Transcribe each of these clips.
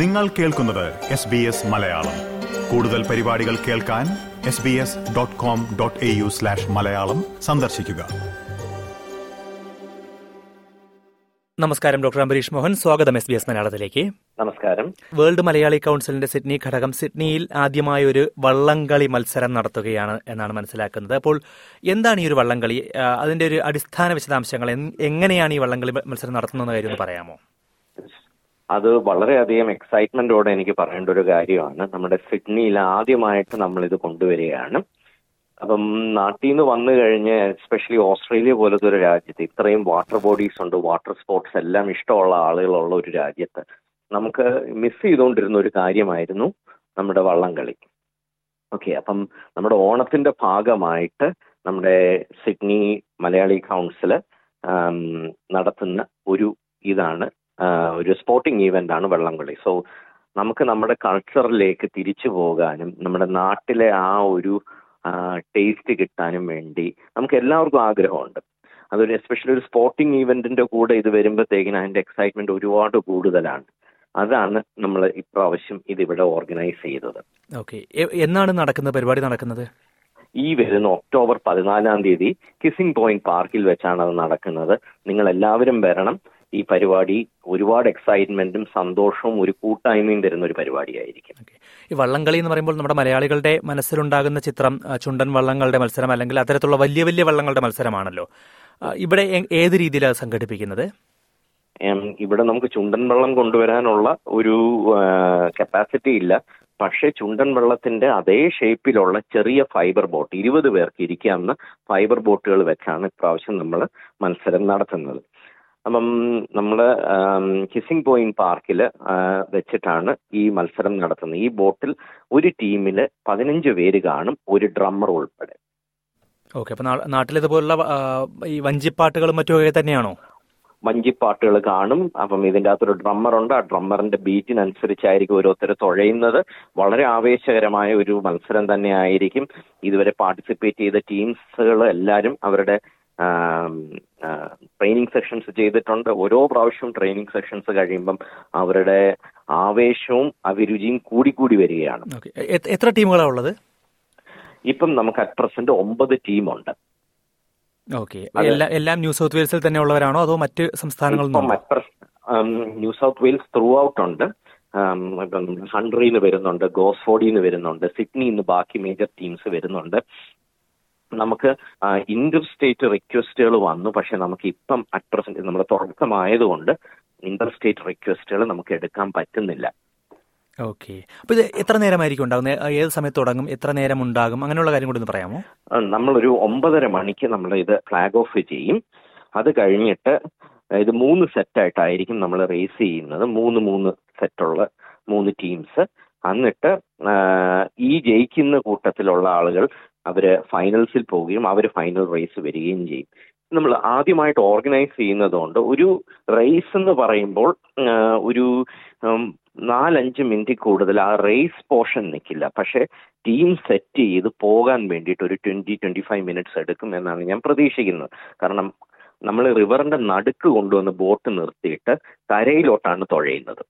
നിങ്ങൾ കേൾക്കുന്നത് S B S Malayalam. കൂടുതൽ പരിപാടികൾ കേൾക്കാൻ S B S dot com dot A U slash Malayalam സന്ദർശിക്കുക. നമസ്കാരം ഡോക്ടർ അംബരീഷ് മോഹൻ. സ്വാഗതം എസ് ബി എസ് മലയാളത്തിലേക്ക്. നമസ്കാരം. വേൾഡ് മലയാളി കൗൺസിലിന്റെ സിഡ്നി ഘടകം സിഡ്നിയിൽ ആദ്യമായ ഒരു വള്ളംകളി മത്സരം നടത്തുകയാണ് എന്നാണ് മനസ്സിലാക്കുന്നത്. അപ്പോൾ എന്താണ് ഈ ഒരു വള്ളംകളി? അതിന്റെ ഒരു അടിസ്ഥാന വിശദാംശങ്ങൾ എങ്ങനെയാണ് ഈ വള്ളംകളി മത്സരം നടത്തുന്നത് കാര്യം ഒന്ന് പറയാമോ? അത് വളരെയധികം എക്സൈറ്റ്മെന്റോടെ എനിക്ക് പറയേണ്ട ഒരു കാര്യമാണ്. നമ്മുടെ സിഡ്നിയിൽ ആദ്യമായിട്ട് നമ്മൾ ഇത് കൊണ്ടുവരികയാണ്. അപ്പം നാട്ടിൽ നിന്ന് വന്നു കഴിഞ്ഞ് എസ്പെഷ്യലി ഓസ്ട്രേലിയ പോലത്തെ ഒരു രാജ്യത്ത് ഇത്രയും വാട്ടർ ബോഡീസ് ഉണ്ട് വാട്ടർ സ്പോർട്സ് എല്ലാം ഇഷ്ടമുള്ള ആളുകളുള്ള ഒരു രാജ്യത്ത് നമുക്ക് മിസ് ചെയ്തുകൊണ്ടിരുന്ന ഒരു കാര്യമായിരുന്നു നമ്മുടെ വള്ളംകളി ഓക്കെ അപ്പം നമ്മുടെ ഓണത്തിന്റെ ഭാഗമായിട്ട് നമ്മുടെ സിഡ്നി മലയാളി കൗൺസിൽ നടത്തുന്ന ഒരു ഇതാണ് ഒരു സ്പോർട്ടിംഗ് ഈവന്റ് ആണ് വള്ളംകളി. സോ നമുക്ക് നമ്മുടെ കൾച്ചറിലേക്ക് തിരിച്ചു പോകാനും നമ്മുടെ നാട്ടിലെ ആ ഒരു ടേസ്റ്റ് കിട്ടാനും വേണ്ടി നമുക്ക് എല്ലാവർക്കും ആഗ്രഹമുണ്ട്. അതൊരു എസ്പെഷ്യലി ഒരു സ്പോർട്ടിംഗ് ഈവെന്റിന്റെ കൂടെ ഇത് വരുമ്പോഴത്തേക്കിന് അതിന്റെ എക്സൈറ്റ്മെന്റ് ഒരുപാട് കൂടുതലാണ്. അതാണ് നമ്മൾ ഇപ്രാവശ്യം ഇതിവിടെ ഓർഗനൈസ് ചെയ്തത്. ഓക്കെ എന്നാണ് നടക്കുന്നത് പരിപാടി നടക്കുന്നത്? ഈ വരുന്ന ഒക്ടോബർ പതിനാലാം തീയതി കിസിംഗ് പോയിന്റ് പാർക്കിൽ വെച്ചാണ് അത് നടക്കുന്നത്. നിങ്ങൾ എല്ലാവരും വരണം. ഈ പരിപാടി ഒരുപാട് എക്സൈറ്റ്മെന്റും സന്തോഷവും ഒരു കൂട്ടായ്മയും തരുന്ന ഒരു പരിപാടിയായിരിക്കും. ഈ വള്ളംകളി എന്ന് പറയുമ്പോൾ നമ്മുടെ മലയാളികളുടെ മനസ്സിലുണ്ടാകുന്ന ചിത്രം ചുണ്ടൻ വള്ളങ്ങളുടെ മത്സരം അല്ലെങ്കിൽ അത്തരത്തിലുള്ള വലിയ വലിയ വള്ളങ്ങളുടെ മത്സരമാണല്ലോ. ഇവിടെ ഏത് രീതിയിലാണ് സംഘടിപ്പിക്കുന്നത്? ഇവിടെ നമുക്ക് ചുണ്ടൻ വള്ളം കൊണ്ടുവരാനുള്ള ഒരു കപ്പാസിറ്റി ഇല്ല. പക്ഷേ ചുണ്ടൻ വെള്ളത്തിന്റെ അതേ ഷേപ്പിലുള്ള ചെറിയ ഫൈബർ ബോട്ട് ഇരുപത് പേർക്ക് ഇരിക്കാവുന്ന ഫൈബർ ബോട്ടുകൾ വെച്ചാണ് ഇപ്രാവശ്യം നമ്മൾ മത്സരം നടത്തുന്നത്. അപ്പം നമ്മൾ കിസിംഗ് പോയിന്റ് പാർക്കിൽ വെച്ചിട്ടാണ് ഈ മത്സരം നടത്തുന്നത്. ഈ ബോട്ടിൽ ഒരു ടീമിൽ പതിനഞ്ച് പേര് കാണും ഒരു ഡ്രമ്മർ ഉൾപ്പെടെ. ഓക്കെ അപ്പൊ നാട്ടിലിതുപോലുള്ള ഈ വഞ്ചിപ്പാട്ടുകളും മറ്റുമൊക്കെ തന്നെയാണോ? വഞ്ചിപ്പാട്ടുകൾ കാണും. അപ്പം ഇതിന്റെ അകത്തൊരു ഡ്രമ്മർ ഉണ്ട് ആ ഡ്രമ്മറിന്റെ ബീറ്റിനനുസരിച്ചായിരിക്കും ഓരോരുത്തർ തുഴയുന്നത്. വളരെ ആവേശകരമായ ഒരു മത്സരം തന്നെ ആയിരിക്കും ഇതുവരെ പാർട്ടിസിപ്പേറ്റ് ചെയ്ത ടീംസുകൾ എല്ലാവരും അവരുടെ ട്രെയിനിങ് സെഷൻസ് ചെയ്തിട്ടുണ്ട്. ഓരോ പ്രാവശ്യവും ട്രെയിനിങ് സെഷൻസ് കഴിയുമ്പം അവരുടെ ആവേശവും അഭിരുചിയും കൂടിക്കൂടി വരികയാണ്. എത്ര ടീമുകളാണ് ഉള്ളത്? ഇപ്പം നമുക്ക് അറ്റ് പ്രസന്റ് ഒമ്പത് ടീമുണ്ട്. ഓക്കെ. എല്ലാ ന്യൂ സൗത്ത് വെയിൽസിൽ തന്നെ ഉള്ളവരാണോ? അതോ മറ്റ് സംസ്ഥാനങ്ങളിൽ New South Wales throughout ഉണ്ട്. ഹൺഡ്രിയിൽ നിന്ന് വരുന്നുണ്ട് ഗോസ്ഫോർഡിൽ നിന്ന് വരുന്നുണ്ട് സിഡ്നിന്ന് നിന്ന് ബാക്കി മേജർ ടീംസ് വരുന്നുണ്ട്. നമുക്ക് ഇന്റർ സ്റ്റേറ്റ് റിക്വസ്റ്റുകൾ വന്നു. പക്ഷെ നമുക്ക് ഇപ്പം അറ്റ് പ്രസന്റ് നമ്മുടെ തുടക്കമായതുകൊണ്ട് ഇന്റർ സ്റ്റേറ്റ് റിക്വസ്റ്റുകൾ നമുക്ക് എടുക്കാൻ പറ്റുന്നില്ല. ഓക്കെ. അപ്പൊ ഇത് എത്ര നേരമായിരിക്കും ഉണ്ടാകുന്നത് ഏത് സമയത്ത് തുടങ്ങും? എത്ര നേരം ഉണ്ടാകും അങ്ങനെയുള്ള കാര്യം കൂടി ഒന്ന് പറയാമോ? നമ്മൾ നമ്മളൊരു ഒമ്പതര മണിക്ക് നമ്മൾ ഇത് ഫ്ലാഗ് ഓഫ് ചെയ്യും. അത് കഴിഞ്ഞിട്ട് ഇത് മൂന്ന് സെറ്റായിട്ടായിരിക്കും നമ്മൾ റേസ് ചെയ്യുന്നത്. മൂന്ന് മൂന്ന് സെറ്റുള്ള മൂന്ന് ടീംസ് എന്നിട്ട് ഈ ജയിക്കുന്ന കൂട്ടത്തിലുള്ള ആളുകൾ അവർ ഫൈനൽസിൽ പോവുകയും അവർ ഫൈനൽ റേസ് വരികയും ചെയ്യും. നമ്മൾ ആദ്യമായിട്ട് ഓർഗനൈസ് ചെയ്യുന്നതുകൊണ്ട് ഒരു റേസ് എന്ന് പറയുമ്പോൾ ഒരു നാലഞ്ച് മിനിറ്റ് കൂടുതൽ ആ റേസ് പോർഷൻ നിൽക്കില്ല. പക്ഷെ ടീം സെറ്റ് ചെയ്ത് പോകാൻ വേണ്ടിയിട്ട് ഒരു ട്വന്റി ട്വന്റി ഫൈവ് മിനിറ്റ്സ് എടുക്കും എന്നാണ് ഞാൻ പ്രതീക്ഷിക്കുന്നത്. കാരണം നമ്മൾ റിവറിന്റെ നടുക്ക് കൊണ്ടുവന്ന് ബോട്ട് നിർത്തിയിട്ട് കരയിലോട്ടാണ് തുഴയുന്നത്.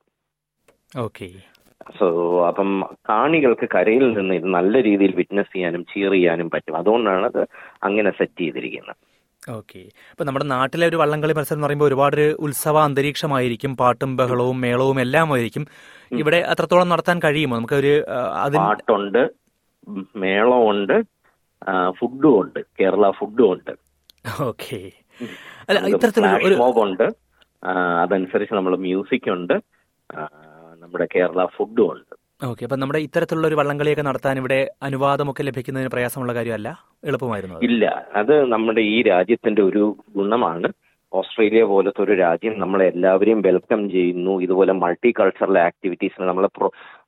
ഓക്കെ സോ അപ്പം കാണികൾക്ക് കരയിൽ നിന്ന് ഇത് നല്ല രീതിയിൽ വിറ്റ്നസ് ചെയ്യാനും ചീർ ചെയ്യാനും പറ്റും. അതുകൊണ്ടാണ് അത് അങ്ങനെ സെറ്റ് ചെയ്തിരിക്കുന്നത്. ഓക്കെ ഇപ്പൊ നമ്മുടെ നാട്ടിലെ ഒരു വള്ളംകളി മത്സരം എന്ന് പറയുമ്പോൾ ഒരുപാട് ഒരു ഉത്സവ അന്തരീക്ഷമായിരിക്കും. പാട്ടും ബഹളവും മേളവും എല്ലാം ആയിരിക്കും. ഇവിടെ അത്രത്തോളം നടത്താൻ കഴിയുമോ? നമുക്ക് ഒരു പാട്ടുണ്ട് മേളമുണ്ട് ഫുഡും ഉണ്ട് കേരള ഫുഡും ഉണ്ട് ഓക്കെ അല്ല ഇത്തരത്തിലുള്ള ഒരു അതനുസരിച്ച് നമ്മൾ മ്യൂസിക് ഉണ്ട് നമ്മുടെ കേരള ഫുഡും ഉണ്ട് ഓക്കെ അപ്പൊ നമ്മുടെ ഇത്തരത്തിലുള്ള ഒരു വള്ളംകളിയൊക്കെ നടത്താൻ ഇവിടെ അനുവാദമൊക്കെ ലഭിക്കുന്നതിന് പ്രയാസമുള്ള കാര്യമല്ല? എളുപ്പമായിരുന്നു ഇല്ല അത് നമ്മുടെ ഈ രാജ്യത്തിന്റെ ഒരു ഗുണമാണ്. ഓസ്ട്രേലിയ പോലത്തെ ഒരു രാജ്യം നമ്മളെ എല്ലാവരെയും വെൽക്കം ചെയ്യുന്നു. ഇതുപോലെ മൾട്ടി കൾച്ചറൽ ആക്ടിവിറ്റീസിനെ നമ്മളെ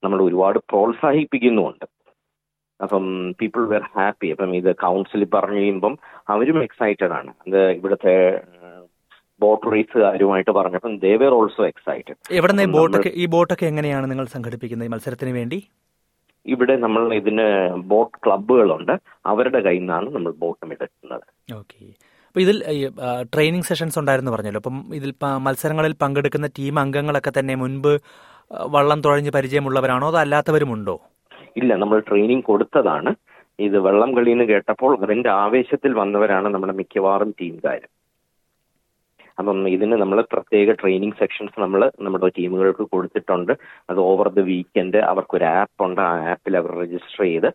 നമ്മൾ ഒരുപാട് പ്രോത്സാഹിപ്പിക്കുന്നുമുണ്ട്. അപ്പം പീപ്പിൾ വെർ ഹാപ്പി അപ്പം ഇത് കൗൺസിൽ പറഞ്ഞു കഴിയുമ്പം അവരും എക്സൈറ്റഡ് ആണ്. അത് ഇവിടുത്തെ ബോട്ട് റേസുകാരുമായിട്ട് പറഞ്ഞപ്പം ദേവർ ഓൾസോ എക്സൈറ്റഡ് എവിടെ ഈ ബോട്ടൊക്കെ ഈ ബോട്ടൊക്കെ എങ്ങനെയാണ് നിങ്ങൾ സംഘടിപ്പിക്കുന്നത് ഈ മത്സരത്തിന് വേണ്ടി? ഇവിടെ നമ്മൾ ഇതിന് ബോട്ട് ക്ലബ്ബുകളുണ്ട്. അവരുടെ കയ്യിൽ നിന്നാണ് നമ്മൾ ബോട്ട് എടുക്കുന്നത്. ഓക്കെ. അപ്പോൾ ഇതിൽ ട്രെയിനിങ് സെഷൻസ് ഉണ്ടായിരുന്നു പറഞ്ഞല്ലോ. അപ്പം ഇതിൽ മത്സരങ്ങളിൽ പങ്കെടുക്കുന്ന ടീം അംഗങ്ങളൊക്കെ തന്നെ മുൻപ് വള്ളം തുഴഞ്ഞ് പരിചയമുള്ളവരാണോ അതോ അല്ലാത്തവരുമുണ്ടോ? ഇല്ല നമ്മൾ ട്രെയിനിങ് കൊടുത്തതാണ്. ഇത് വെള്ളം കളിന്ന് കേട്ടപ്പോൾ അതിന്റെ ആവേശത്തിൽ വന്നവരാണ് നമ്മുടെ മിക്കവാറും ടീംകാർ അപ്പം ഇതിന് നമ്മൾ പ്രത്യേക ട്രെയിനിങ് സെക്ഷൻസ് നമ്മൾ നമ്മുടെ ടീമുകൾക്ക് കൊടുത്തിട്ടുണ്ട്. അത് ഓവർ ദ വീക്കെൻഡ് അവർക്കൊരു ആപ്പ് ഉണ്ട്. ആ ആപ്പിൽ അവർ രജിസ്റ്റർ ചെയ്ത്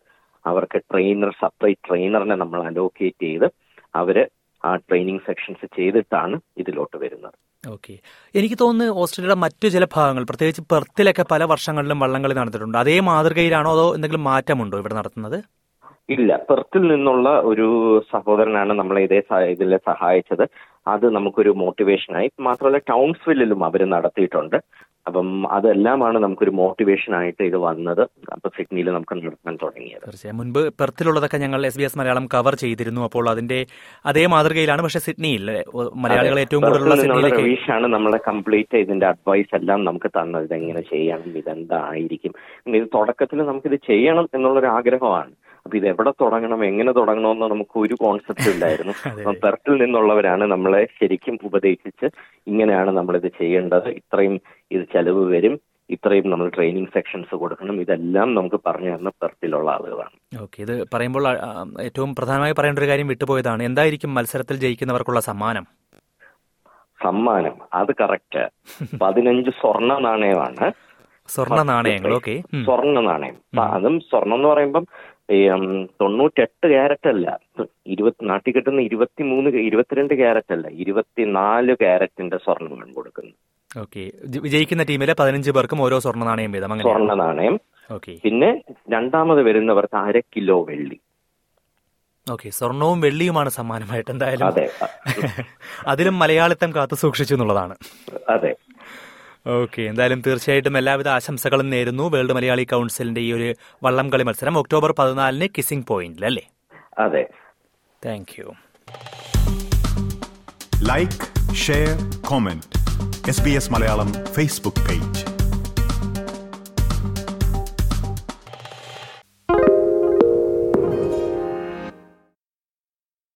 അവർക്ക് ട്രെയിനർ സെപ്പറേറ്റ് ട്രെയിനറിനെ നമ്മൾ അലോക്കേറ്റ് ചെയ്ത് അവർ ആ ട്രെയിനിങ് സെക്ഷൻസ് ചെയ്തിട്ടാണ് ഇതിലോട്ട് വരുന്നത്. ഓക്കെ എനിക്ക് തോന്നുന്നു ഓസ്ട്രേലിയയുടെ മറ്റു ചില ഭാഗങ്ങൾ പ്രത്യേകിച്ച് പെർത്തിലൊക്കെ പല വർഷങ്ങളിലും വള്ളംകളി നടന്നിട്ടുണ്ട്. അതേ മാതൃകയിലാണോ അതോ എന്തെങ്കിലും മാറ്റമുണ്ടോ ഇവിടെ നടത്തുന്നത്? ഇല്ല. പെർത്തിൽ നിന്നുള്ള ഒരു സഹോദരനാണ് നമ്മളെ ഇതേ ഇതിൽ സഹായിച്ചത്. അത് നമുക്കൊരു മോട്ടിവേഷനായി മാത്രമല്ല ടൗൺസ്വില്ലിലും അവർ നടത്തിയിട്ടുണ്ട്. അപ്പം അതെല്ലാമാണ് നമുക്കൊരു മോട്ടിവേഷൻ ആയിട്ട് ഇത് വന്നത്. അപ്പൊ സിഡ്നിയിൽ നമുക്ക് നടത്താൻ തുടങ്ങിയത്. തീർച്ചയായും. മുൻപ് പെർത്തിലുള്ളതൊക്കെ ഞങ്ങൾ S B S Malayalam cover ചെയ്തിരുന്നു. അപ്പോൾ അതിന്റെ അതേ മാതൃകയിലാണ് പക്ഷെ സിഡ്നിയിൽ മലയാളികൾ ഏറ്റവും കൂടുതലുള്ള ആണ് നമ്മളെ കംപ്ലീറ്റ് ഇതിന്റെ അഡ്വൈസ് എല്ലാം നമുക്ക് തന്നത്. ഇതെങ്ങനെ ചെയ്യണം ഇതെന്തായിരിക്കും. ഇത് തുടക്കത്തിൽ നമുക്കിത് ചെയ്യണം എന്നുള്ളൊരു ആഗ്രഹമാണ് അപ്പൊ ഇത് എവിടെ തുടങ്ങണം എങ്ങനെ തുടങ്ങണമെന്ന് നമുക്ക് ഒരു കോൺസെപ്റ്റ് ഇല്ലായിരുന്നു. അപ്പം പെർത്തിൽ നിന്നുള്ളവരാണ് നമ്മളെ ശരിക്കും ഉപദേശിച്ച് ഇങ്ങനെയാണ് നമ്മളിത് ചെയ്യേണ്ടത്. ഇത്രയും ഇത് ചെലവ് വരും. ഇത്രയും നമ്മൾ ട്രെയിനിങ് സെക്ഷൻസ് കൊടുക്കണം. ഇതെല്ലാം നമുക്ക് പറഞ്ഞു തന്ന പെർത്തിലുള്ള ആളുകളാണ്. ഓക്കെ ഇത് പറയുമ്പോൾ ഏറ്റവും പ്രധാനമായി പറയേണ്ട ഒരു കാര്യം വിട്ടുപോയതാണ്. എന്തായിരിക്കും മത്സരത്തിൽ ജയിക്കുന്നവർക്കുള്ള സമ്മാനം? സമ്മാനം. അത് കറക്റ്റ് പതിനഞ്ച് സ്വർണ നാണയമാണ്. സ്വർണ നാണയങ്ങൾ ഓക്കെ. സ്വർണ നാണയം. അതും സ്വർണം എന്ന് പറയുമ്പം തൊണ്ണൂറ്റെട്ട് ക്യാരറ്റ് അല്ല. ഇരുപത്തി നാട്ടിൽ കിട്ടുന്ന ഇരുപത്തിമൂന്ന് ഇരുപത്തിരണ്ട് ക്യാരറ്റ് അല്ല. ഇരുപത്തിനാല് ക്യാരറ്റിന്റെ സ്വർണമാണ് കൊടുക്കുന്നത് ഓക്കെ. വിജയിക്കുന്ന ടീമിലെ പതിനഞ്ച് പേർക്കും ഓരോ സ്വർണ നാണയം വീതം. സ്വർണ നാണയം. പിന്നെ രണ്ടാമത് വരുന്നവർക്ക് അര കിലോ വെള്ളി. ഓക്കെ. സ്വർണവും വെള്ളിയുമാണ് സമ്മാനമായിട്ട് എന്തായാലും. അതെ. അതിലും മലയാളിത്തം കാത്തു സൂക്ഷിച്ചു എന്നുള്ളതാണ്. അതെ. ഓക്കെ എന്തായാലും തീർച്ചയായിട്ടും എല്ലാവിധ ആശംസകളും നേരുന്നു വേൾഡ് മലയാളി കൗൺസിലിന്റെ ഈ ഒരു വള്ളംകളി മത്സരം ഒക്ടോബർ പതിനാലിന് കിസിംഗ് പോയിന്റിൽ അല്ലേ? അതെ. Thank you like share comment S B S Malayalam Facebook page